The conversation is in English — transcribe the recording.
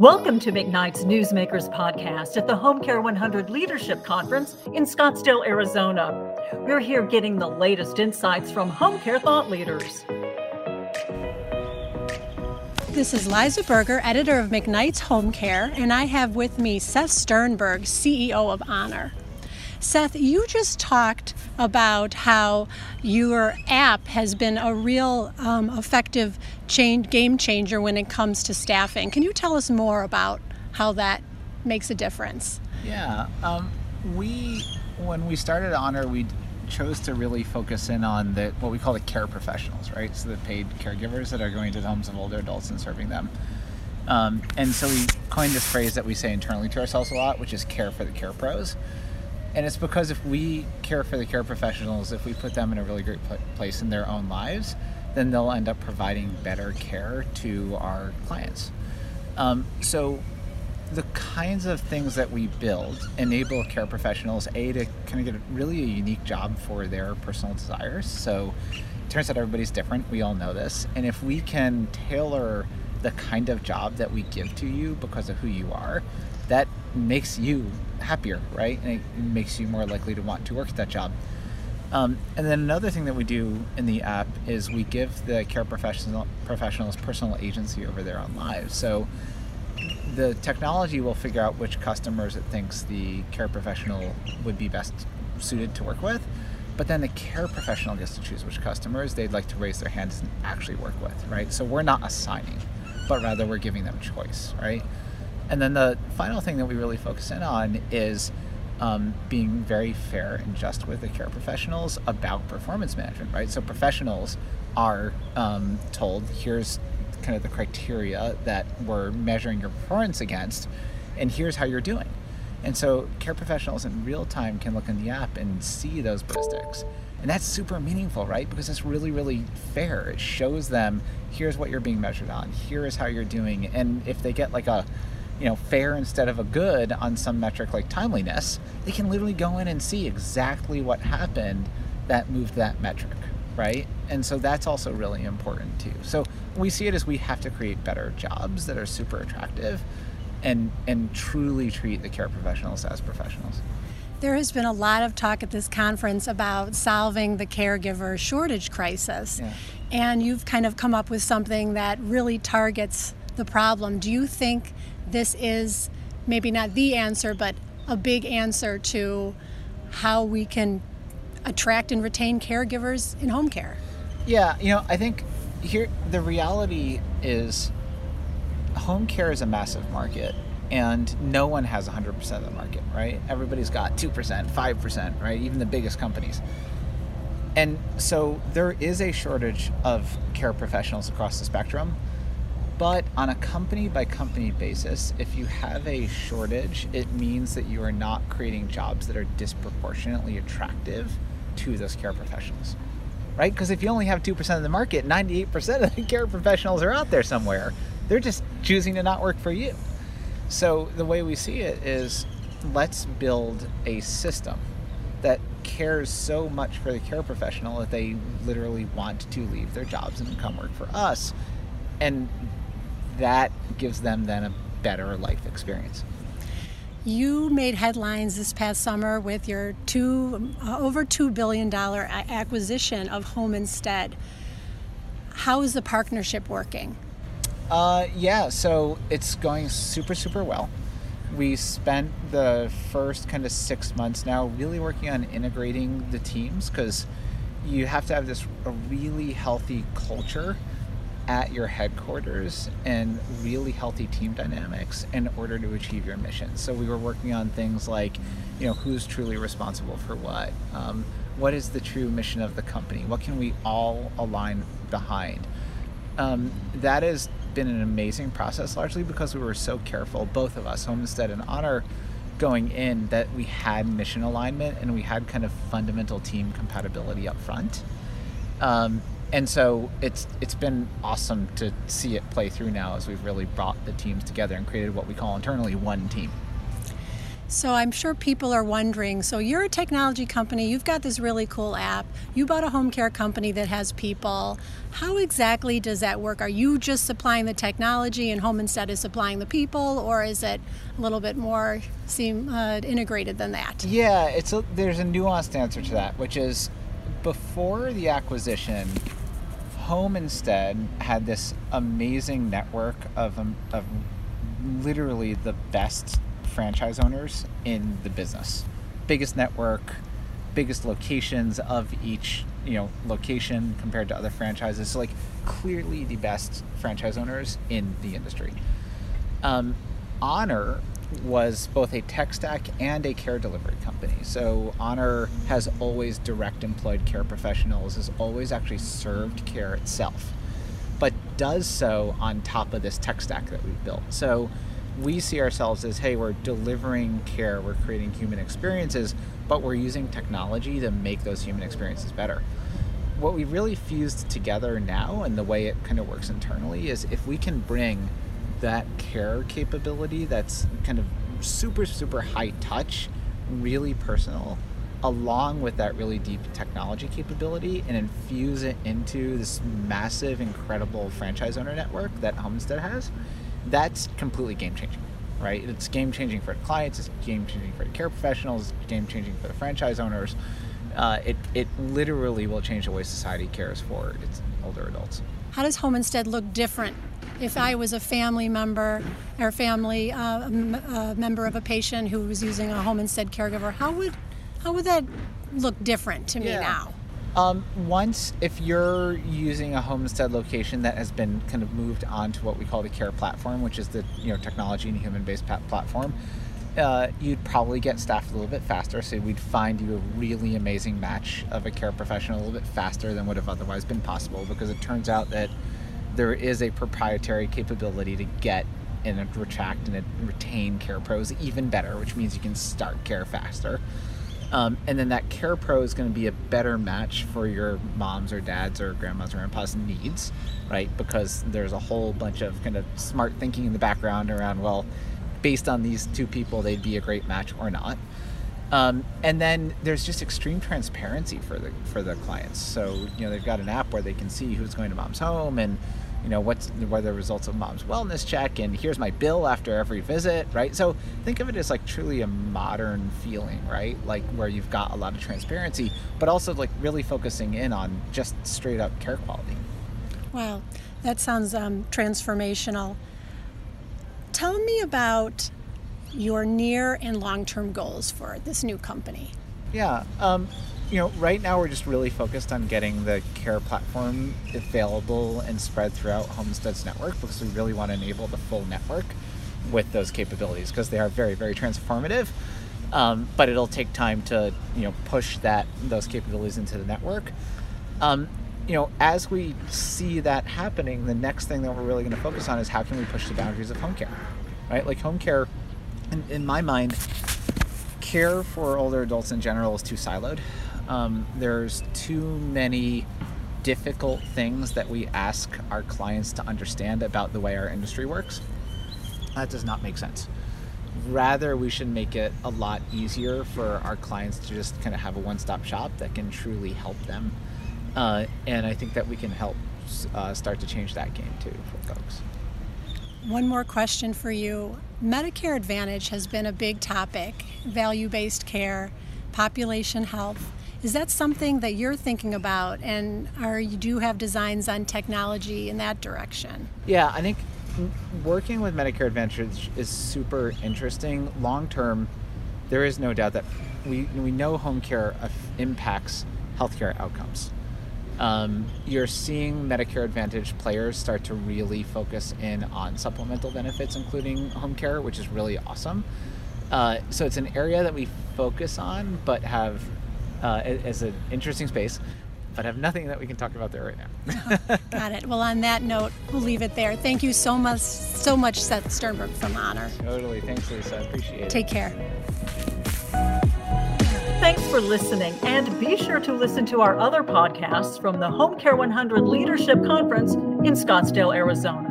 Welcome to McKnight's Newsmakers podcast at the Home Care 100 Leadership Conference in Scottsdale, Arizona. We're here getting the latest insights from home care thought leaders. This is Liza Berger, editor of McKnight's Home Care, and I have with me Seth Sternberg, CEO of Honor. Seth, you just talked about how your app has been a real um, effective change, game changer when it comes to staffing. Can you tell us more about how that makes a difference? Yeah, um, we when we started Honor, we chose to really focus in on the what we call the care professionals, right? So the paid caregivers that are going to the homes of older adults and serving them. Um, and so we coined this phrase that we say internally to ourselves a lot, which is care for the care pros. And it's because if we care for the care professionals, if we put them in a really great place in their own lives, then they'll end up providing better care to our clients. Um, so the kinds of things that we build enable care professionals a to kind of get really a unique job for their personal desires. So it turns out everybody's different. We all know this. And if we can tailor the kind of job that we give to you because of who you are that makes you happier, right? And it makes you more likely to want to work at that job. Um, and then another thing that we do in the app is we give the care professional, professionals personal agency over their own lives. So the technology will figure out which customers it thinks the care professional would be best suited to work with. But then the care professional gets to choose which customers they'd like to raise their hands and actually work with, right? So we're not assigning, but rather we're giving them choice, right? And then the final thing that we really focus in on is um, being very fair and just with the care professionals about performance management, right? So professionals are um, told here's kind of the criteria that we're measuring your performance against, and here's how you're doing. And so care professionals in real time can look in the app and see those statistics. And that's super meaningful, right? Because it's really, really fair. It shows them here's what you're being measured on, here is how you're doing. And if they get like a you know fair instead of a good on some metric like timeliness they can literally go in and see exactly what happened that moved that metric right and so that's also really important too so we see it as we have to create better jobs that are super attractive and and truly treat the care professionals as professionals there has been a lot of talk at this conference about solving the caregiver shortage crisis. Yeah. And you've kind of come up with something that really targets the problem. Do you think this is maybe not the answer, but a big answer to how we can attract and retain caregivers in home care. Yeah, you know, I think here the reality is home care is a massive market and no one has 100% of the market, right? Everybody's got 2%, 5%, right? Even the biggest companies. And so there is a shortage of care professionals across the spectrum. But on a company by company basis, if you have a shortage, it means that you are not creating jobs that are disproportionately attractive to those care professionals. Right? Because if you only have 2% of the market, 98% of the care professionals are out there somewhere. They're just choosing to not work for you. So the way we see it is let's build a system that cares so much for the care professional that they literally want to leave their jobs and come work for us and that gives them then a better life experience. You made headlines this past summer with your two uh, over two billion dollar acquisition of Home Instead. How is the partnership working? Uh, yeah, so it's going super super well. We spent the first kind of six months now really working on integrating the teams because you have to have this a really healthy culture at your headquarters and really healthy team dynamics in order to achieve your mission. So we were working on things like, you know, who's truly responsible for what? Um, what is the true mission of the company? What can we all align behind? Um, that has been an amazing process, largely because we were so careful, both of us, Home Instead and Honor, going in, that we had mission alignment and we had kind of fundamental team compatibility up front. Um, and so it's it's been awesome to see it play through now as we've really brought the teams together and created what we call internally one team. So I'm sure people are wondering. So you're a technology company. You've got this really cool app. You bought a home care company that has people. How exactly does that work? Are you just supplying the technology and Home Instead is supplying the people, or is it a little bit more seem uh, integrated than that? Yeah, it's a, there's a nuanced answer to that, which is before the acquisition, Home Instead had this amazing network of um, of literally the best franchise owners in the business. Biggest network, biggest locations of each, you know, location compared to other franchises. So like clearly the best franchise owners in the industry. Um, Honor was both a tech stack and a care delivery company. So Honor has always direct employed care professionals, has always actually served care itself, but does so on top of this tech stack that we've built. So we see ourselves as hey, we're delivering care, we're creating human experiences, but we're using technology to make those human experiences better. What we really fused together now and the way it kind of works internally is if we can bring that care capability that's kind of super, super high touch, really personal, along with that really deep technology capability and infuse it into this massive, incredible franchise owner network that Home Instead has, that's completely game changing, right? It's game changing for the clients, it's game changing for the care professionals, it's game changing for the franchise owners. Uh, it, it literally will change the way society cares for its older adults. How does Home Instead look different if I was a family member or family uh, m- member of a patient who was using a Home Instead caregiver? How would how would that look different to me Yeah. now? Um, once, if you're using a Home Instead location that has been kind of moved onto what we call the care platform, which is the you know technology and human-based platform, uh, you'd probably get staffed a little bit faster. So we'd find you a really amazing match of a care professional a little bit faster than would have otherwise been possible because it turns out that there is a proprietary capability to get and retract and retain care pros even better, which means you can start care faster. Um, and then that care pro is going to be a better match for your mom's or dad's or grandma's or grandpa's needs, right? Because there's a whole bunch of kind of smart thinking in the background around, well, based on these two people, they'd be a great match or not. Um, and then there's just extreme transparency for the for the clients. So you know they've got an app where they can see who's going to mom's home and you know what's what are the results of mom's wellness check and here's my bill after every visit, right? So think of it as like truly a modern feeling, right? Like where you've got a lot of transparency, but also like really focusing in on just straight up care quality. Wow, that sounds um, transformational. Tell me about your near and long term goals for this new company. Yeah. Um, you know, right now we're just really focused on getting the care platform available and spread throughout Home Instead's network because we really want to enable the full network with those capabilities because they are very, very transformative. Um, but it'll take time to, you know, push that those capabilities into the network. Um, you know, as we see that happening, the next thing that we're really going to focus on is how can we push the boundaries of home care, right? Like home care, in, in my mind, care for older adults in general is too siloed. Um, there's too many difficult things that we ask our clients to understand about the way our industry works. That does not make sense. Rather, we should make it a lot easier for our clients to just kind of have a one stop shop that can truly help them. Uh, and I think that we can help uh, start to change that game too for folks. One more question for you. Medicare Advantage has been a big topic, value based care, population health. Is that something that you're thinking about? And are you do have designs on technology in that direction? Yeah, I think working with Medicare Advantage is super interesting. Long term, there is no doubt that we we know home care impacts healthcare outcomes. Um, you're seeing Medicare Advantage players start to really focus in on supplemental benefits, including home care, which is really awesome. Uh, so it's an area that we focus on, but have uh, as an interesting space, but have nothing that we can talk about there right now. Got it. Well, on that note, we'll leave it there. Thank you so much, so much, Seth Sternberg from Honor. Totally. Thanks, Lisa. I Appreciate it. Take care. Thanks for listening, and be sure to listen to our other podcasts from the Home Care 100 Leadership Conference in Scottsdale, Arizona.